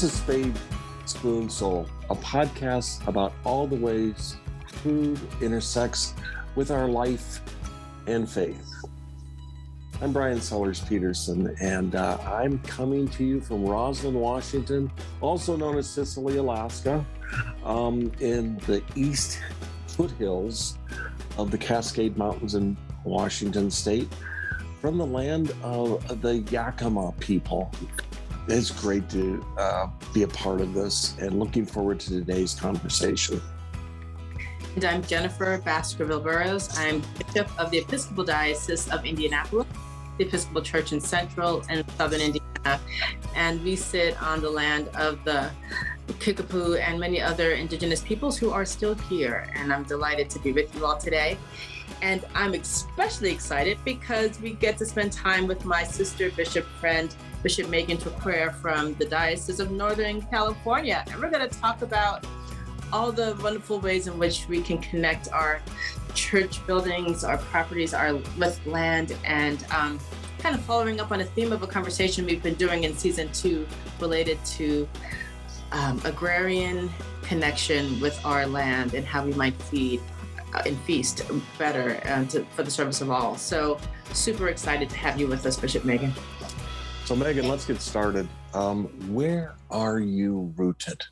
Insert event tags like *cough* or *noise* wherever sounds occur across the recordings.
This is Spade Spoon Soul, a podcast about all the ways food intersects with our life and faith. I'm Brian Sellers Petersen, and uh, I'm coming to you from Roslyn, Washington, also known as Cicely, Alaska, um, in the east foothills of the Cascade Mountains in Washington State, from the land of the Yakima people. It's great to uh, be a part of this and looking forward to today's conversation. And I'm Jennifer Baskerville Burrows. I'm Bishop of the Episcopal Diocese of Indianapolis, the Episcopal Church in Central and Southern Indiana. And we sit on the land of the Kickapoo and many other Indigenous peoples who are still here. And I'm delighted to be with you all today. And I'm especially excited because we get to spend time with my sister, Bishop friend, Bishop Megan Traquair from the Diocese of Northern California. And we're going to talk about all the wonderful ways in which we can connect our church buildings, our properties, our with land, and um, kind of following up on a theme of a conversation we've been doing in season two related to um, agrarian connection with our land and how we might feed uh, and feast better uh, to, for the service of all. So, super excited to have you with us, Bishop Megan. So, Megan, let's get started. Um, where are you rooted?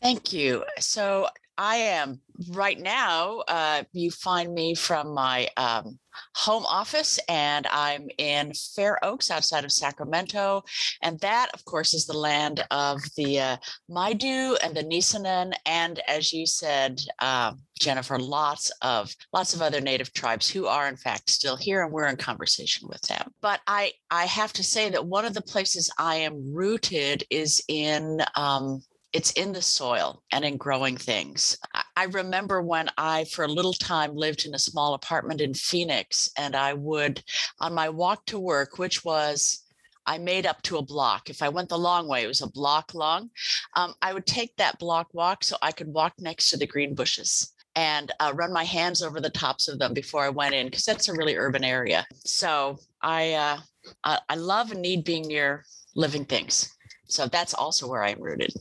Thank you. So, I am right now. Uh, you find me from my um, home office, and I'm in Fair Oaks outside of Sacramento. And that, of course, is the land of the uh, Maidu and the Nisenan, and as you said, uh, Jennifer, lots of lots of other native tribes who are in fact still here, and we're in conversation with them. But I I have to say that one of the places I am rooted is in um, it's in the soil and in growing things. I remember when I, for a little time, lived in a small apartment in Phoenix, and I would, on my walk to work, which was I made up to a block. If I went the long way, it was a block long. Um, I would take that block walk so I could walk next to the green bushes and uh, run my hands over the tops of them before I went in because that's a really urban area. So I uh, I love and need being near living things. So that's also where I'm rooted.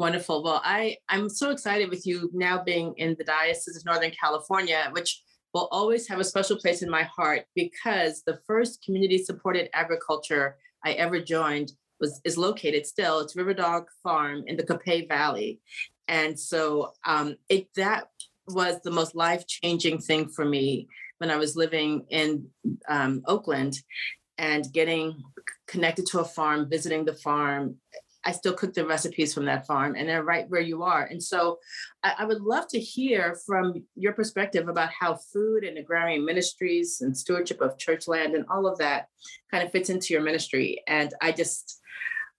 Wonderful. Well, I, I'm so excited with you now being in the Diocese of Northern California, which will always have a special place in my heart because the first community supported agriculture I ever joined was is located still. It's River Dog Farm in the Capay Valley. And so um, it that was the most life changing thing for me when I was living in um, Oakland and getting connected to a farm, visiting the farm, I still cook the recipes from that farm and they're right where you are. And so I, I, would love to hear from your perspective about how food and agrarian ministries and stewardship of church land and all of that kind of fits into your ministry. And I just,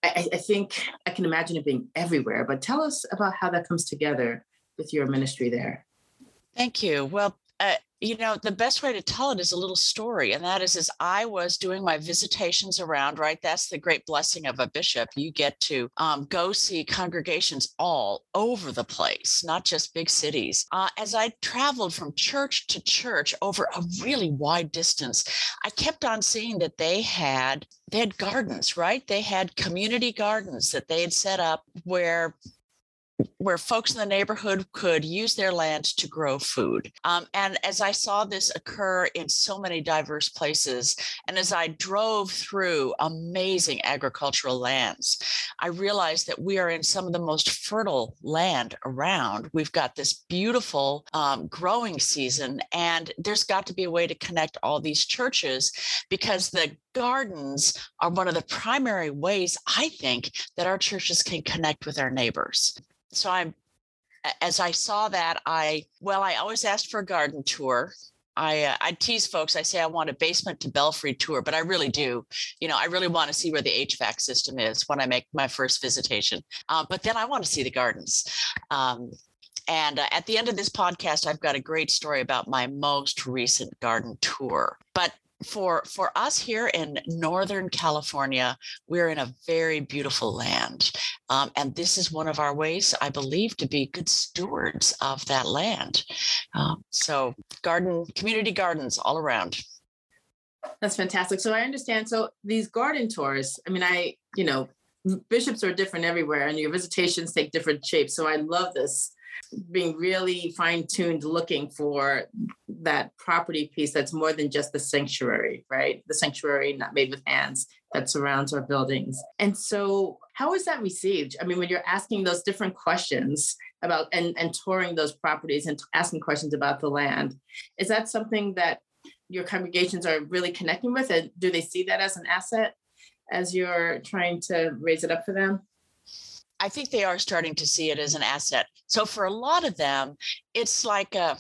I, I think I can imagine it being everywhere, but tell us about how that comes together with your ministry there. Thank you. Well, uh, you know the best way to tell it is a little story and that is as i was doing my visitations around right that's the great blessing of a bishop you get to um, go see congregations all over the place not just big cities. Uh, as i traveled from church to church over a really wide distance i kept on seeing that they had they had gardens right? They had community gardens that they had set up where where folks in the neighborhood could use their land to grow food. Um, and as I saw this occur in so many diverse places, and as I drove through amazing agricultural lands, I realized that we are in some of the most fertile land around. We've got this beautiful um, growing season, and there's got to be a way to connect all these churches because the gardens are one of the primary ways I think that our churches can connect with our neighbors so I'm as I saw that, I well, I always asked for a garden tour. I uh, I tease folks. I say I want a basement to belfry tour, but I really do. You know, I really want to see where the HVAC system is when I make my first visitation. Uh, but then I want to see the gardens. Um, and uh, at the end of this podcast, I've got a great story about my most recent garden tour. But for for us here in northern california we're in a very beautiful land um, and this is one of our ways i believe to be good stewards of that land. Um, so garden community gardens all around. That's fantastic. So i understand. So these garden tours i mean i you know bishops are different everywhere and your visitations take different shapes. So I love this being really fine tuned looking for that property piece that's more than just the sanctuary, right? The sanctuary not made with hands that surrounds our buildings. And so, how is that received? I mean, when you're asking those different questions about and, and touring those properties and asking questions about the land, is that something that your congregations are really connecting with? And do they see that as an asset as you're trying to raise it up for them? I think they are starting to see it as an asset. So for a lot of them, it's like a,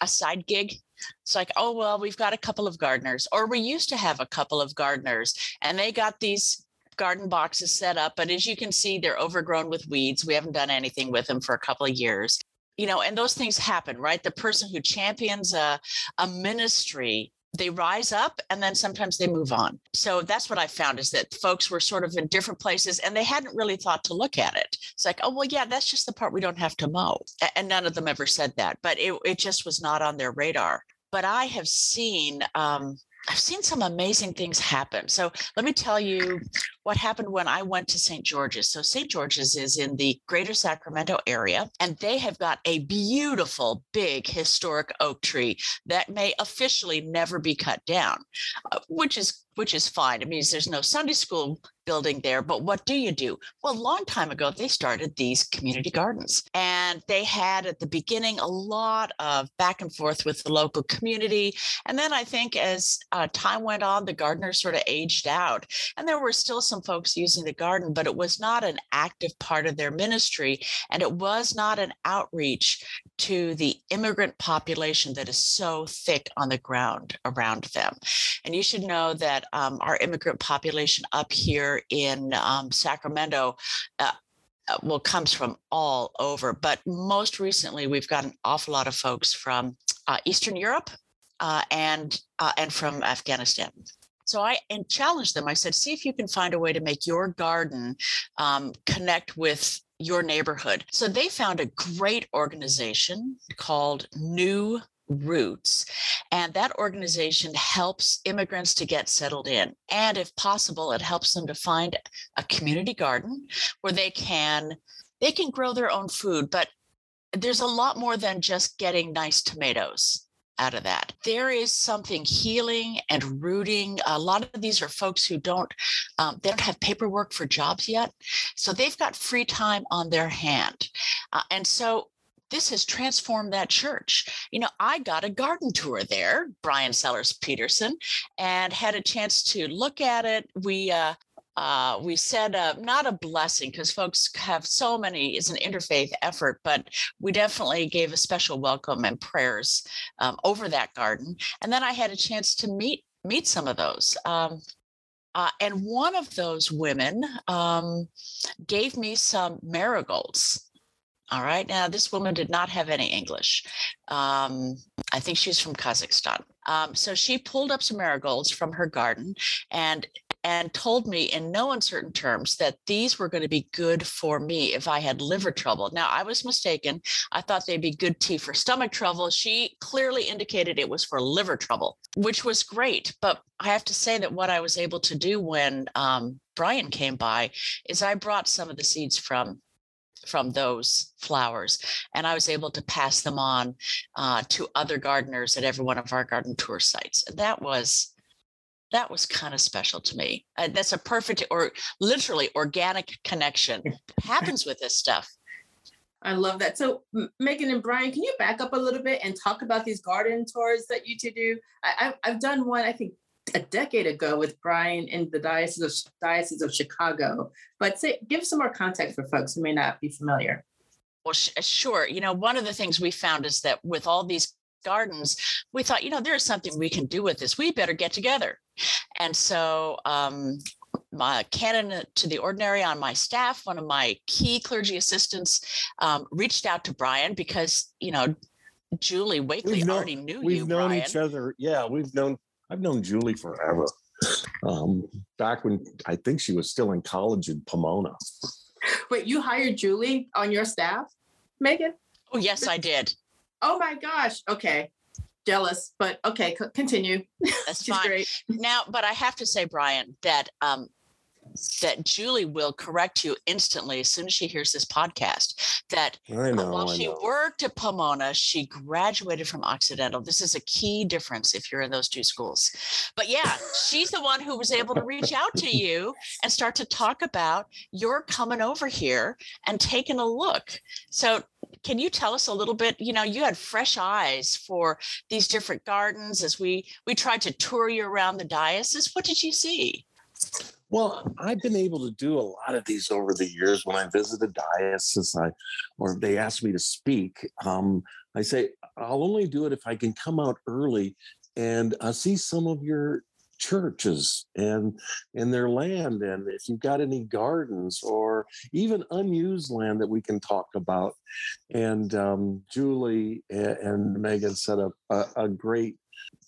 a side gig. It's like, oh, well, we've got a couple of gardeners, or we used to have a couple of gardeners, and they got these garden boxes set up. But as you can see, they're overgrown with weeds. We haven't done anything with them for a couple of years. You know, and those things happen, right? The person who champions a, a ministry they rise up and then sometimes they move on. So that's what I found is that folks were sort of in different places and they hadn't really thought to look at it. It's like, oh, well, yeah, that's just the part we don't have to mow. And none of them ever said that, but it, it just was not on their radar. But I have seen, um, I've seen some amazing things happen. So let me tell you what happened when I went to St. George's. So St. George's is in the greater Sacramento area, and they have got a beautiful, big historic oak tree that may officially never be cut down, uh, which is which is fine. It means there's no Sunday school building there. But what do you do? Well, a long time ago, they started these community gardens. And they had at the beginning a lot of back and forth with the local community. And then I think as uh, time went on, the gardeners sort of aged out. And there were still some folks using the garden, but it was not an active part of their ministry. And it was not an outreach to the immigrant population that is so thick on the ground around them. And you should know that um, our immigrant population up here in um, Sacramento. Uh, uh, well, comes from all over, but most recently we've got an awful lot of folks from uh, Eastern Europe uh, and uh, and from Afghanistan. So I and challenged them. I said, see if you can find a way to make your garden um, connect with your neighborhood. So they found a great organization called New Roots. And that organization helps immigrants to get settled in. And if possible, it helps them to find a community garden where they can they can grow their own food. But there's a lot more than just getting nice tomatoes out of that. There is something healing and rooting. A lot of these are folks who don't um, they don't have paperwork for jobs yet, so they've got free time on their hand, uh, and so this has transformed that church. You know, I got a garden tour there, Brian Sellers Petersen, and had a chance to look at it. We uh, uh, we said uh, not a blessing because folks have so many it's an interfaith effort but we definitely gave a special welcome and prayers um, over that garden and then i had a chance to meet meet some of those um, uh, and one of those women um, gave me some marigolds all right. Now, this woman did not have any English. Um, I think she's from Kazakhstan. Um, so she pulled up some marigolds from her garden and and told me in no uncertain terms that these were going to be good for me if I had liver trouble. Now, I was mistaken. I thought they'd be good tea for stomach trouble. She clearly indicated it was for liver trouble, which was great. But I have to say that what I was able to do when um, Brian came by is I brought some of the seeds from from those flowers. And I was able to pass them on uh, to other gardeners at every one of our garden tour sites. That was that was kind of special to me. Uh, that's a perfect or literally organic connection *laughs* happens with this stuff. I love that. So, Megan and Brian, can you back up a little bit and talk about these garden tours that you two do? I, have done one, I think, a decade ago with Brian in the Diocese of, Diocese of Chicago. But say, give some more context for folks who may not be familiar. Well, sh- sure. You know, one of the things we found is that with all these gardens, we thought, you know, there's something we can do with this. We better get together. And so, um, my canon to the ordinary on my staff, one of my key clergy assistants, um, reached out to Brian because, you know, Julie Wakely known, already knew we've you. We've known Brian. each other. Yeah, we've known I've known Julie forever. Um, back when I think she was still in college in Pomona. Wait, you hired Julie on your staff, Megan? Oh, yes, I did. Oh my gosh. Okay. Jealous, but okay, continue. That's *laughs* fine. Great. Now, but I have to say, Brian, that um, that Julie will correct you instantly as soon as she hears this podcast. That I uh, know. while she worked at Pomona, she graduated from Occidental. This is a key difference if you're in those two schools. But yeah, she's the one who was able to reach out to *laughs* you and start to talk about your coming over here and taking a look. So can you tell us a little bit you know you had fresh eyes for these different gardens as we we tried to tour you around the diocese what did you see Well, I've been able to do a lot of these over the years. When I visit a diocese, I or they ask me to speak, um, I say I'll only do it if I can come out early and uh, see some of your churches and and their land, and if you've got any gardens or even unused land that we can talk about. And um, Julie and Megan set up a, a great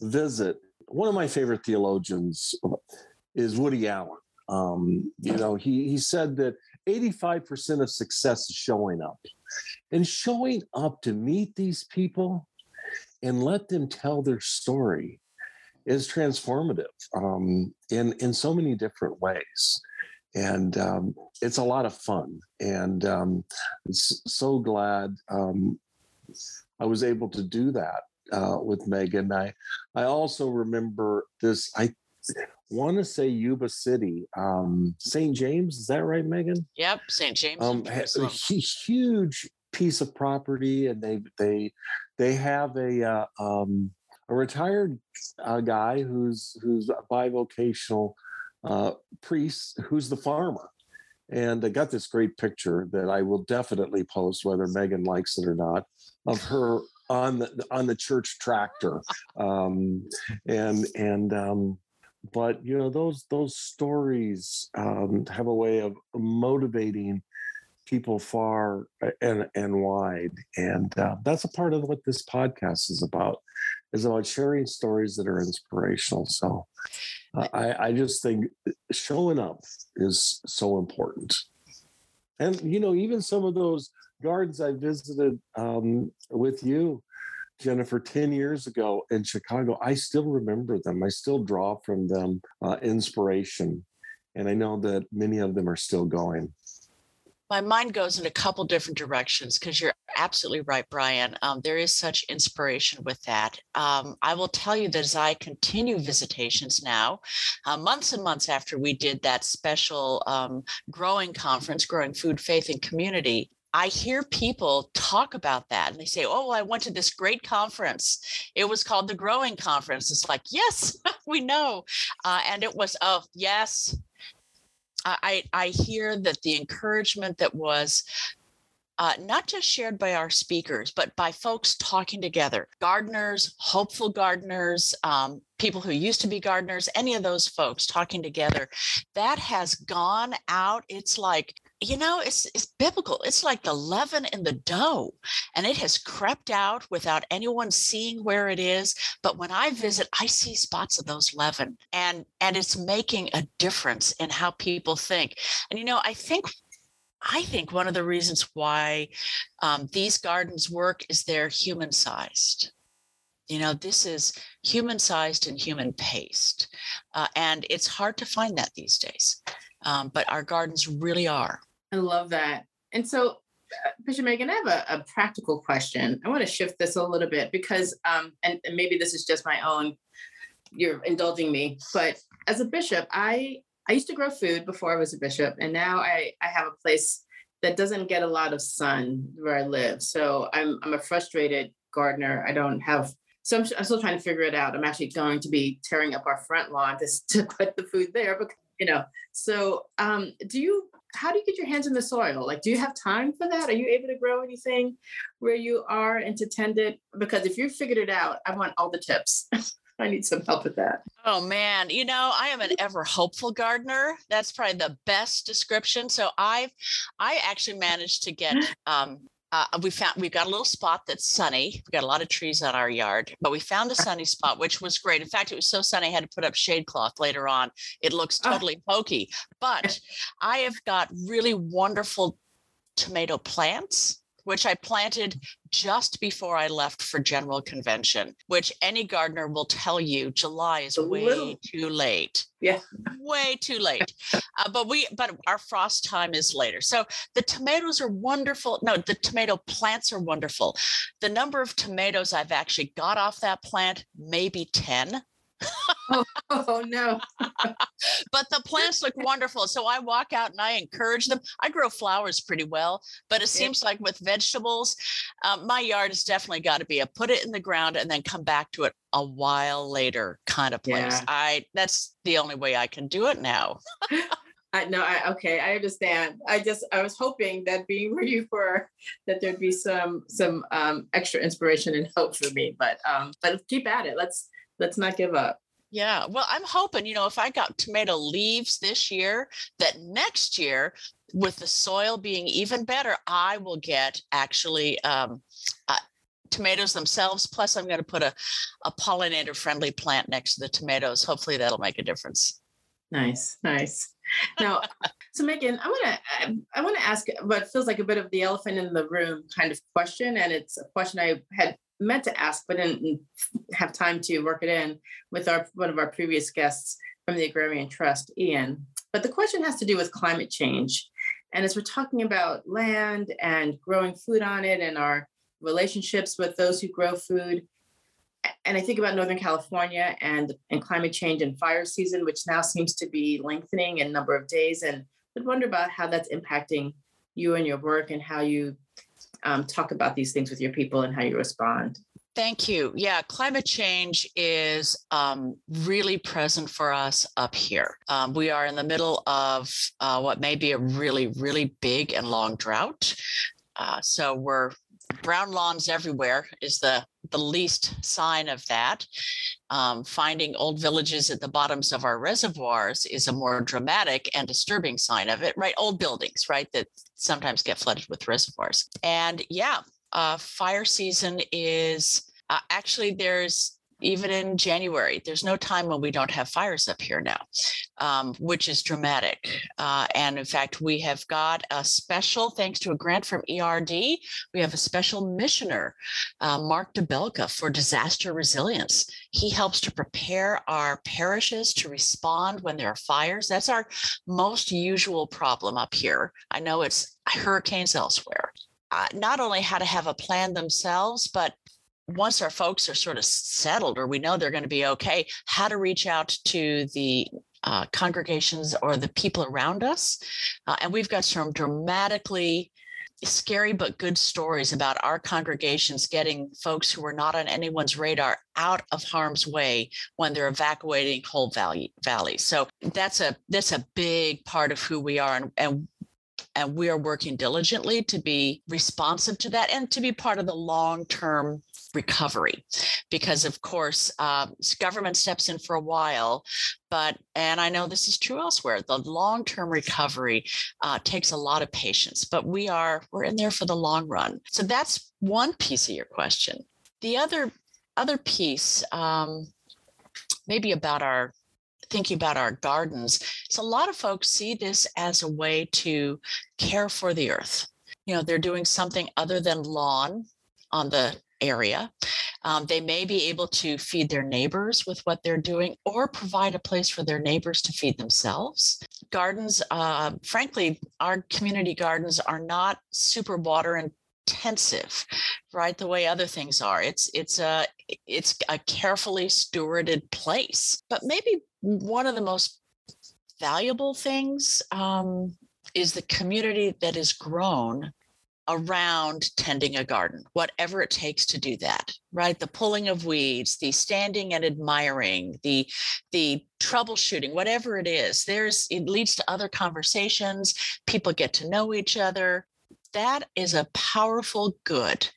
visit. One of my favorite theologians is Woody Allen. Um, you know, he he said that 85% of success is showing up. And showing up to meet these people and let them tell their story is transformative um, in in so many different ways. And um, it's a lot of fun. And um, so glad um, I was able to do that uh, with Megan. I I also remember this. I want to say Yuba City, um, St. James. Is that right, Megan? yep st james Um, a huge piece of property, and they they they have a uh, um, a retired uh, guy who's who's a bivocational uh, priest who's the farmer. And I got this great picture that I will definitely post, whether Megan likes it or not, of her on the on the church tractor. Um, and and um, but you know those those stories um, have a way of motivating people far and and wide and uh, that's a part of what this podcast is about is about sharing stories that are inspirational so uh, i i just think showing up is so important. And you know even some of those gardens i visited um, with you Jennifer 10 years ago in Chicago. I still remember them. I still draw from them uh, inspiration. And I know that many of them are still going. my mind goes in a couple different directions because you're absolutely right, Brian. Um, there is such inspiration with that. Um, I will tell you that as I continue visitations now, uh, months and months after we did that special um, growing conference, Growing Food, Faith, and Community, I hear people talk about that and they say, Oh, well, I went to this great conference. It was called the Growing Conference. It's like, Yes, *laughs* we know. Uh, and it was, oh, yes, I, I hear that the encouragement that was uh, not just shared by our speakers, but by folks talking together, gardeners, hopeful gardeners, um, people who used to be gardeners, any of those folks talking together, that has gone out. It's like, you know, it's, it's biblical. It's like the leaven in the dough, and it has crept out without anyone seeing where it is. But when I visit, I see spots of those leaven, and and it's making a difference in how people think. And you know, I think I think one of the reasons why um, these gardens work is they're human sized. You know, this is human sized and human paced. Uh, and it's hard to find that these days. Um, but our gardens really are. I love that. And so, uh, Bishop Megan, I have a, a practical question. I want to shift this a little bit because, um, and, and maybe this is just my own, you're indulging me, but as a bishop, I I used to grow food before I was a bishop, and now I I have a place that doesn't get a lot of sun where I live. So I'm I'm a frustrated gardener. I don't have. So I'm, I'm still trying to figure it out. I'm actually going to be tearing up our front lawn to, *laughs* to put the food there, because you know. So um, do you? How do you get your hands in the soil? Like, do you have time for that? Are you able to grow anything where you are and to tend it? Because if you figured it out, I want all the tips. *laughs* I need some help with that. Oh man, you know, I am an ever hopeful gardener. That's probably the best description. So I've I actually managed to get um uh, we found we've got a little spot that's sunny. We've got a lot of trees on our yard, but we found a sunny spot, which was great. In fact, it was so sunny I had to put up shade cloth later on. It looks Oh. totally pokey, but I have got really wonderful tomato plants which I planted just before I left for general convention, which any gardener will tell you July is way little. too late. Yeah. Way too late. *laughs* uh, but we but our frost time is later. So the tomatoes are wonderful. No, the tomato plants are wonderful. The number of tomatoes I've actually got off that plant, maybe 10 *laughs* oh, *laughs* oh, no. but the plants look wonderful. So I walk out and I encourage them. I grow flowers pretty well, but it seems like with vegetables, um, my yard has definitely got to be a put it in the ground and then come back to it a while later kind of place. Yeah. I that's the only way I can do it now. *laughs* I know. I okay. I understand. I just I was hoping that being where you were, that there'd be some some um, extra inspiration and hope for me. But um, but keep at it. Let's let's not give up. Yeah. Well, I'm hoping, you know, if I got tomato leaves this year, that next year, with the soil being even better, I will get actually um, uh, tomatoes themselves. Plus, I'm going to put a, a pollinator friendly plant next to the tomatoes. Hopefully, that'll make a difference. Nice, nice. Now, *laughs* so Megan, I want to I want to ask what feels like a bit of the elephant in the room kind of question, and it's a question I had meant to ask but didn't have time to work it in with our one of our previous guests from the Agrarian Trust, Ian. But the question has to do with climate change. And as we're talking about land and growing food on it and our relationships with those who grow food, and I think about Northern California and, and climate change and fire season, which now seems to be lengthening in number of days, and would wonder about how that's impacting you and your work and how you um, talk about these things with your people and how you respond. Thank you. Yeah, climate change is um, really present for us up here. Um, we are in the middle of uh, what may be a really, really big and long drought. Uh, so we're brown lawns everywhere is the the least sign of that. Um, finding old villages at the bottoms of our reservoirs is a more dramatic and disturbing sign of it, right? Old buildings, right, that sometimes get flooded with reservoirs. And yeah, uh, fire season is uh, actually there's even in January. There's no time when we don't have fires up here now, um, which is dramatic. Uh, and in fact, we have got a special, thanks to a grant from ERD, we have a special missioner, uh, Mark DeBelka, for disaster resilience. He helps to prepare our parishes to respond when there are fires. That's our most usual problem up here. I know it's hurricanes elsewhere. Uh, not only how to have a plan themselves, but once our folks are sort of settled or we know they're going to be okay, how to reach out to the uh, congregations or the people around us. Uh, and we've got some dramatically scary but good stories about our congregations getting folks who were not on anyone's radar out of harm's way when they're evacuating whole valley valleys. So that's a that's a big part of who we are and, and and we are working diligently to be responsive to that and to be part of the long-term recovery. Because of course uh, government steps in for a while but and i know this is true elsewhere the long-term recovery uh, takes a lot of patience but we are we're in there for the long run. So that's one piece of your question. The other other piece um, maybe about our thinking about our gardens so a lot of folks see this as a way to care for the earth you know they're doing something other than lawn on the area. Um, they may be able to feed their neighbors with what they're doing or provide a place for their neighbors to feed themselves. Gardens, uh, frankly, our community gardens are not super water intensive right the way other things are it's it's a it's a carefully stewarded place but maybe one of the most valuable things um, is the community that is grown around tending a garden, whatever it takes to do that, right? The pulling of weeds, the standing and admiring, the the troubleshooting, whatever it is, there's it leads to other conversations. People get to know each other. That is a powerful good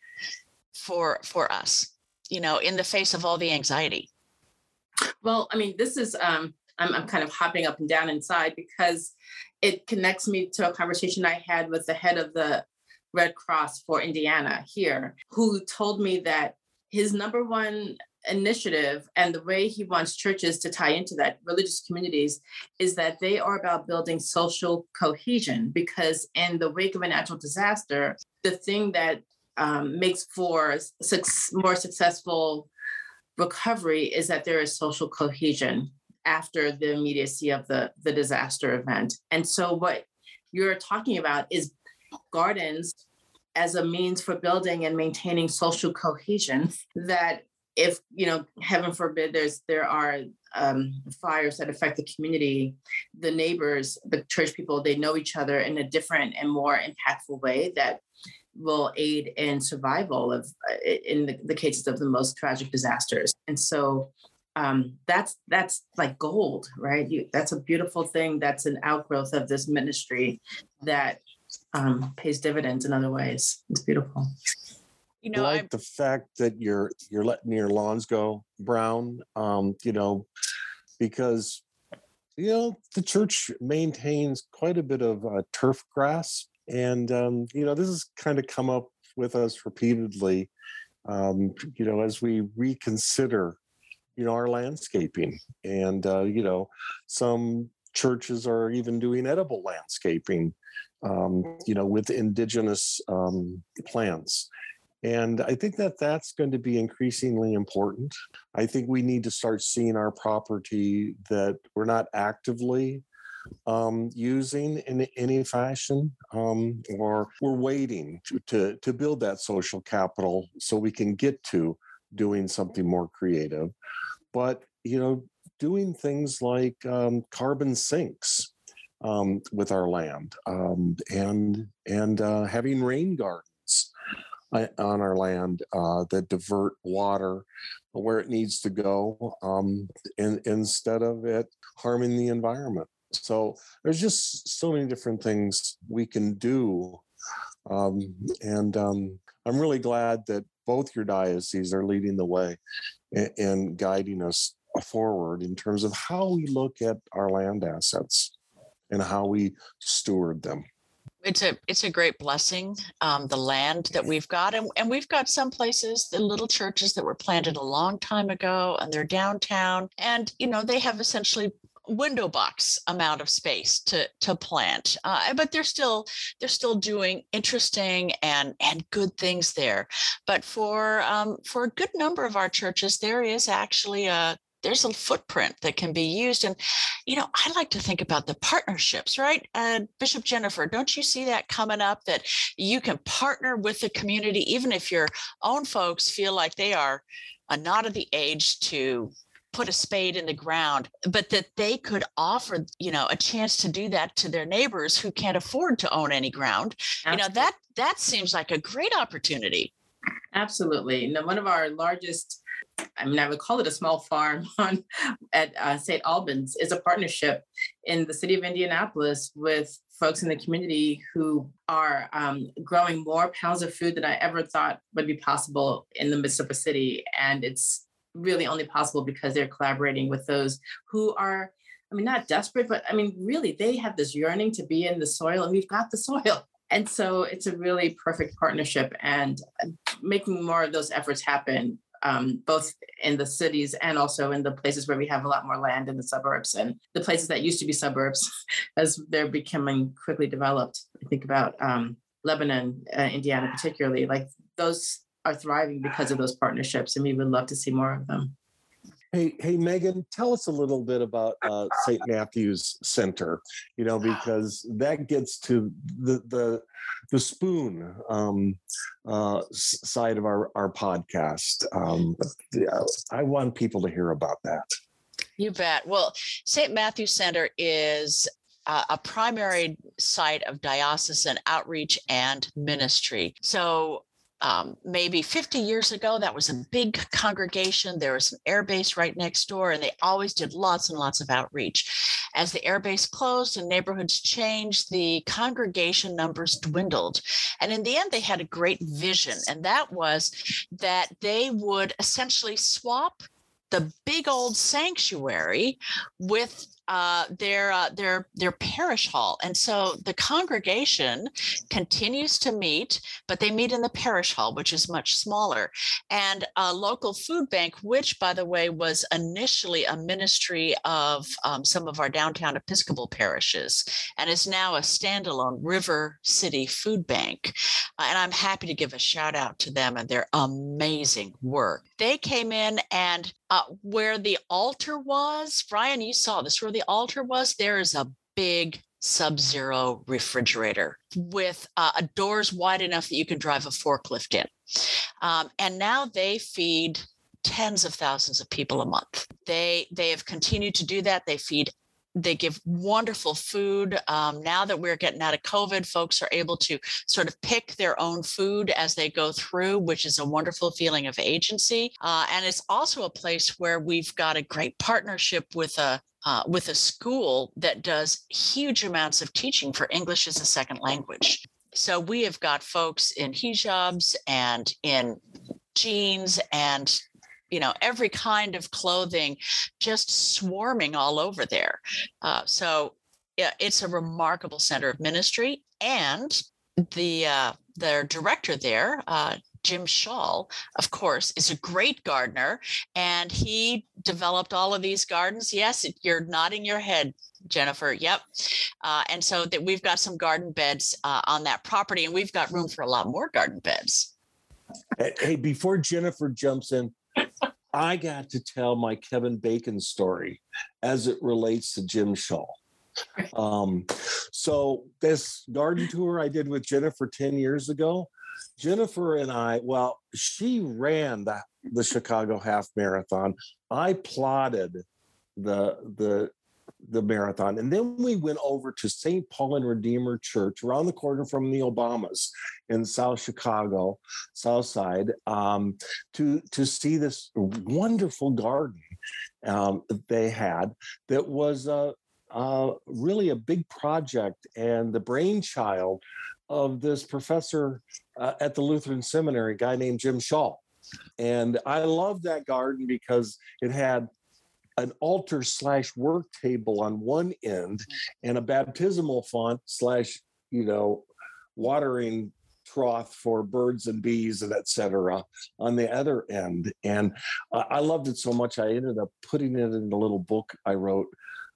for for us, you know, in the face of all the anxiety. Well, I mean, this is um I'm, I'm kind of hopping up and down inside because it connects me to a conversation I had with the head of the Red Cross for Indiana here, who told me that his number one initiative and the way he wants churches to tie into that religious communities is that they are about building social cohesion because in the wake of a natural disaster the thing that um, makes for more successful recovery is that there is social cohesion after the immediacy of the, the disaster event. And so, what you're talking about is gardens as a means for building and maintaining social cohesion that if you know heaven forbid there's there are um, fires that affect the community the neighbors the church people they know each other in a different and more impactful way that will aid in survival of uh, in the, the cases of the most tragic disasters. And so um, that's that's like gold right? You, that's a beautiful thing. That's an outgrowth of this ministry that um, pays dividends in other ways. It's beautiful you know, I like I'm... the fact that you're you're letting your lawns go brown. Um, you know, because you know the church maintains quite a bit of uh, turf grass, and um, you know this has kind of come up with us repeatedly. Um, you know, as we reconsider, you know, our landscaping, and uh, you know, some churches are even doing edible landscaping. Um, you know, with indigenous um, plants and I think that that's going to be increasingly important. I think we need to start seeing our property that we're not actively um, using in any fashion, um, or we're waiting to, to, to build that social capital so we can get to doing something more creative. But, you know, doing things like um, carbon sinks um, with our land um, and and uh, having rain gardens on our land uh, that divert water where it needs to go um, in, instead of it harming the environment. So there's just so many different things we can do. Um, and um, I'm really glad that both your dioceses are leading the way and, and guiding us forward in terms of how we look at our land assets and how we steward them it's a it's a great blessing um, the land that we've got and, and we've got some places the little churches that were planted a long time ago and they're downtown and you know they have essentially window box amount of space to to plant uh, but they're still they're still doing interesting and and good things there. But for um, for a good number of our churches there is actually a there's a footprint that can be used and you know i like to think about the partnerships right uh, bishop jennifer don't you see that coming up that you can partner with the community even if your own folks feel like they are not of the age to put a spade in the ground but that they could offer you know a chance to do that to their neighbors who can't afford to own any ground Absolutely. you know that that seems like a great opportunity Absolutely. Now, one of our largest I mean, I would call it a small farm *laughs* on at uh, St. Albans is a partnership in the city of Indianapolis with folks in the community who are um, growing more pounds of food than I ever thought would be possible in the midst of a city. And it's really only possible because they're collaborating with those who are, I mean, not desperate, but I mean, really, they have this yearning to be in the soil, and we've got the *laughs* soil. And so it's a really perfect partnership and making more of those efforts happen um, both in the cities and also in the places where we have a lot more land in the suburbs and the places that used to be suburbs *laughs* as they're becoming quickly developed. I think about um, Lebanon, uh, Indiana, particularly, like those are thriving because of those partnerships, and we would love to see more of them. Hey, hey, Megan, tell us a little bit about *laughs* uh, St. Matthew's Center. You know, because that gets to the the the spoon um, uh, side of our our podcast. Um, I want people to hear about that. You bet. Well, St. Matthew's Center is a primary site of diocesan outreach and ministry. So um, maybe 50 years ago, that was a big congregation. There was an airbase right next door, and they always did lots and lots of outreach. As the airbase closed and neighborhoods changed, the congregation numbers dwindled. And in the end, they had a great vision, and that was that they would essentially swap the big old sanctuary with uh, their uh, their their parish hall, and so the congregation continues to meet, but they meet in the parish hall, which is much smaller. And a local food bank, which by the way was initially a ministry of um, some of our downtown Episcopal parishes, and is now a standalone River City Food Bank. Uh, and I'm happy to give a shout out to them and their amazing work. They came in and uh, where the altar was, Brian, you saw this, where the altar was, there is a big sub zero refrigerator with uh, doors wide enough that you can drive a forklift in. Um, and now they feed tens of thousands of people a month. They they have continued to do that. They feed they give wonderful food. Um, now that we're getting out of COVID, folks are able to sort of pick their own food as they go through, which is a wonderful feeling of agency. Uh, and it's also a place where we've got a great partnership with a uh, with a school that does huge amounts of teaching for English as a second language. So we have got folks in hijabs and in jeans and you know every kind of clothing just swarming all over there uh, so yeah it's a remarkable center of ministry and the uh, their director there uh, Jim Shaw, of course, is a great gardener, and he developed all of these gardens. Yes, you're nodding your head, Jennifer. Yep. Uh, and so that we've got some garden beds uh, on that property, and we've got room for a lot more garden beds. Hey, before Jennifer jumps in, I got to tell my Kevin Bacon story as it relates to Jim Shaw. Um, so this garden tour I did with Jennifer 10 years ago, Jennifer and I, well, she ran the, the Chicago half marathon. I plotted the the the marathon. And then we went over to St. Paul and Redeemer Church around the corner from the Obamas in South Chicago, South Side, um, to, to see this wonderful garden um, they had that was uh, uh, really a big project and the brainchild of this professor uh, at the Lutheran Seminary, a guy named Jim Shaw. And I love that garden because it had an altar slash work table on one end and a baptismal font slash you know watering trough for birds and bees and etc on the other end. And uh, i loved it so much i ended up putting it in a little book i wrote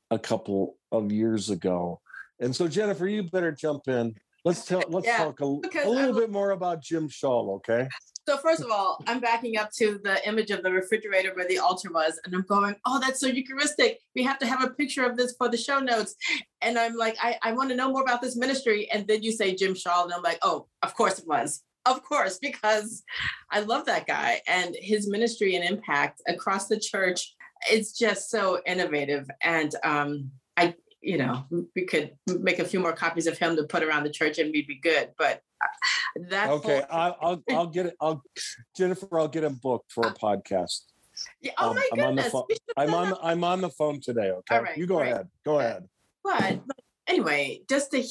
a couple of years ago. And so jennifer you better jump in let's tell let's yeah, talk a, a little bit more about jim shaw okay so first of all, I'm backing up to the image of the refrigerator where the altar was, and I'm going, "Oh, that's so Eucharistic. We have to have a picture of this for the show notes." And I'm like, "I, I want to know more about this ministry." And then you say Jim Shaw, and I'm like, "Oh, of course it was, of course," because I love that guy and his ministry and impact across the church. It's just so innovative, and um, I, you know, we could make a few more copies of him to put around the church, and we'd be good. But that okay, whole- I'll, I'll I'll get it. I'll Jennifer, I'll get him booked for a podcast. Yeah, oh um, my goodness. I'm on the phone. I'm on, I'm on the phone today. Okay. All right, you go right. ahead. Go ahead. But, anyway, just the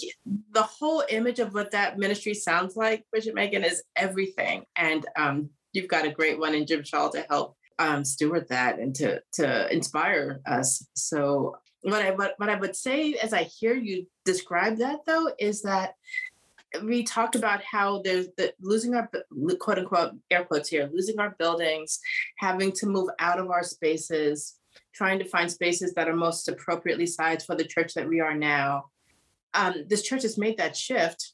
the whole image of what that ministry sounds like, Bishop Megan, is everything. And um, you've got a great one in Jim Shaw to help um, steward that and to to inspire us. So what I what, what I would say as I hear you describe that though is that we talked about how there's the losing our quote unquote air quotes here, losing our buildings, having to move out of our spaces, trying to find spaces that are most appropriately sized for the church that we are now. Um, this church has made that shift,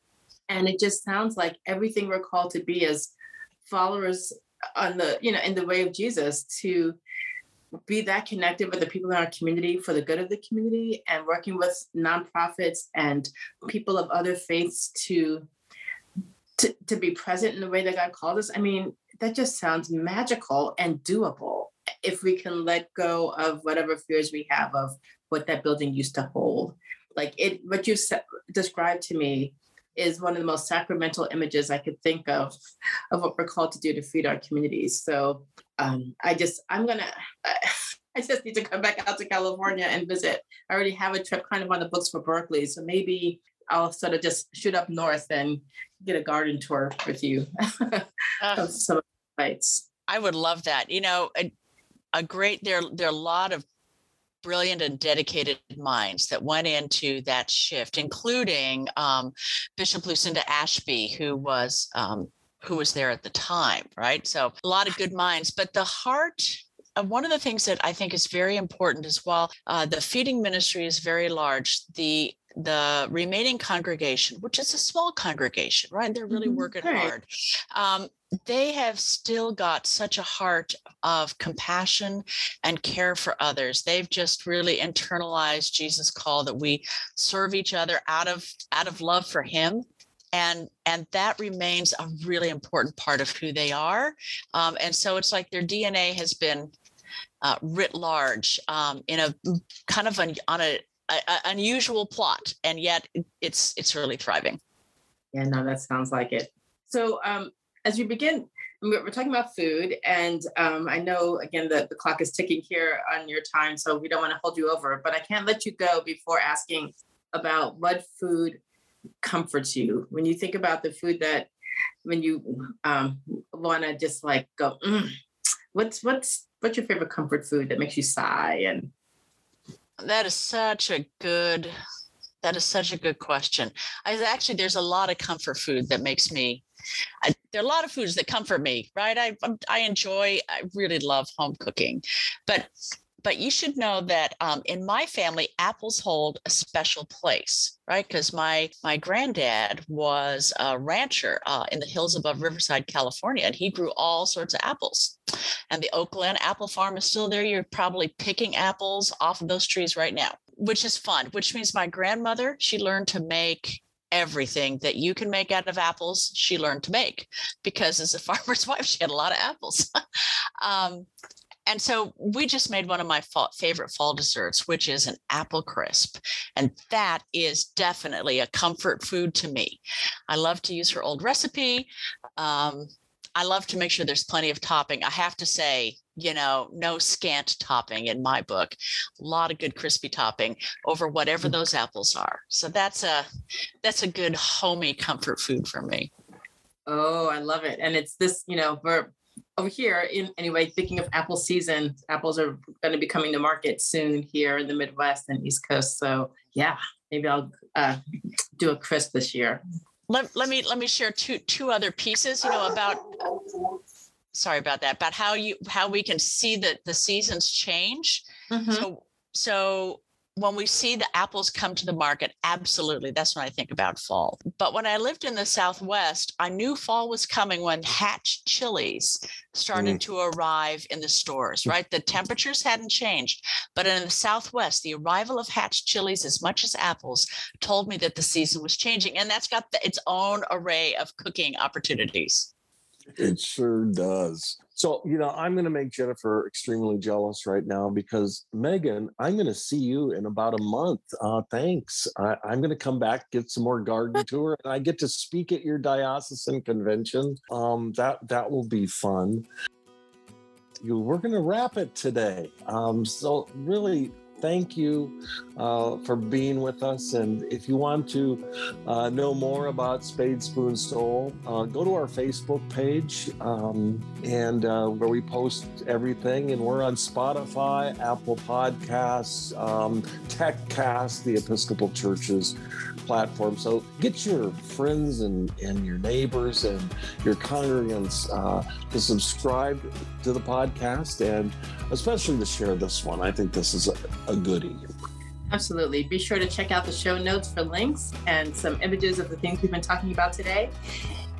and it just sounds like everything we're called to be as followers on the you know in the way of Jesus to be that connected with the people in our community for the good of the community and working with nonprofits and people of other faiths to to, to be present in the way that God called us. I mean, that just sounds magical and doable if we can let go of whatever fears we have of what that building used to hold. Like it, what you described to me is one of the most sacramental images I could think of of what we're called to do to feed our communities. So um, I just, I'm gonna, *laughs* I just need to come back out to California and visit. I already have a trip kind of on the books for Berkeley, so maybe I'll sort of just shoot up north and get a garden tour with you *laughs* of some of the sites. I would love that. You know, a, a great there there are a lot of brilliant and dedicated minds that went into that shift, including um, Bishop Lucinda Ashby, who was um, who was there at the time, right? So a lot of good minds, but the heart. Uh, one of the things that I think is very important as well, uh, the feeding ministry is very large. The the remaining congregation, which is a small congregation, right? They're really mm-hmm. working right. hard. Um, they have still got such a heart of compassion and care for others. They've just really internalized Jesus' call that we serve each other out of out of love for Him and and that remains a really important part of who they are um, and so it's like their dna has been uh, writ large um, in a kind of an, on a a, unusual plot, and yet it's it's really thriving. Yeah, no, that sounds like it. So um, as we begin, we're talking about food, and um, I know again that the clock is ticking here on your time, so we don't want to hold you over. But I can't let you go before asking about what food comforts you when you think about the food that when you um, want to just like go. Mm, what's what's what's your favorite comfort food that makes you sigh and that is such a good that is such a good question. I actually there's a lot of comfort food that makes me I, there are a lot of foods that comfort me, right? I I enjoy I really love home cooking. But but you should know that um, in my family, apples hold a special place, right? Because my my granddad was a rancher uh, in the hills above Riverside, California, and he grew all sorts of apples. And the Oak Glen apple farm is still there. You're probably picking apples off of those trees right now, which is fun. Which means my grandmother she learned to make everything that you can make out of apples she learned to make because as a *laughs* farmer's wife she had a lot of apples *laughs* um, and so we just made one of my fall, favorite fall desserts, which is an apple crisp. And that is definitely a comfort food to me. I love to use her old recipe. Um, I love to make sure there's plenty of topping. I have to say, you know, no scant topping in my book. A lot of good crispy topping over whatever mm. those apples are. So that's a that's a good homey comfort food for me. Oh, I love it. And it's this, you know, we're over here in anyway thinking of apple season apples are going to be coming to market soon here in the midwest and east coast so yeah maybe i'll uh, do a crisp this year let, let me let me share two two other pieces you know about sorry about that about how you how we can see that the seasons change mm-hmm. so so when we see the apples come to the market, absolutely, that's when I think about fall. But when I lived in the Southwest, I knew fall was coming when hatch chilies started mm. to arrive in the stores, mm. right? The temperatures hadn't changed. But in the Southwest, the arrival of hatch chilies, as much as apples, told me that the season was changing. And that's got the, its own array of cooking opportunities. It sure does. So, you know, I'm going to make Jennifer extremely jealous right now because Megan, I'm going to see you in about a month. Uh, thanks. I, am going to come back, get some more garden *laughs* tour, and I get to speak at your diocesan convention. Um, that that will be fun. You, we're going to wrap it today. Um, so, really, thank you uh, for being with us. And if you want to uh, know more about Spade Spoon Soul, uh, go to our Facebook page um, and uh, where we post everything. And we're on Spotify, Apple Podcasts, um, TechCast, the Episcopal Church's platform. So get your friends and, and your neighbors and your congregants uh, to subscribe to the podcast and especially to share this one. I think this is a, a goodie. Absolutely. Be sure to check out the show notes for links and some images of the things we've been talking about today.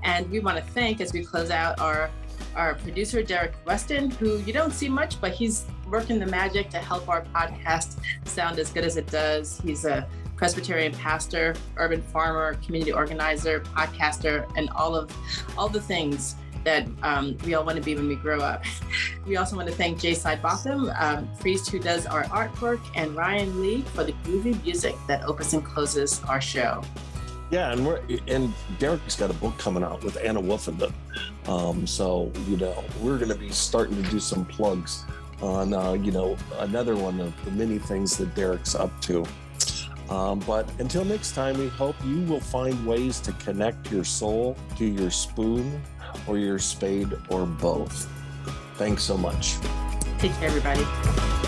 And we want to thank, as we close out, our our producer Derek Weston, who you don't see much, but he's working the magic to help our podcast sound as good as it does. He's a Presbyterian pastor, urban farmer, community organizer, podcaster, and all of all the things that um, we all want to be when we grow up. *laughs* We also want to thank Jay Sidebotham, um, priest who does our artwork, and Ryan Lee for the groovy music that opens and closes our show. Yeah, and we're and Derek's got a book coming out with Anna Woofenden. Um, so you know we're going to be starting to do some plugs on uh, you know another one of the many things that Derek's up to. Um, but until next time, we hope you will find ways to connect your soul to your spoon or your spade or both. Thanks so much. Take care, everybody.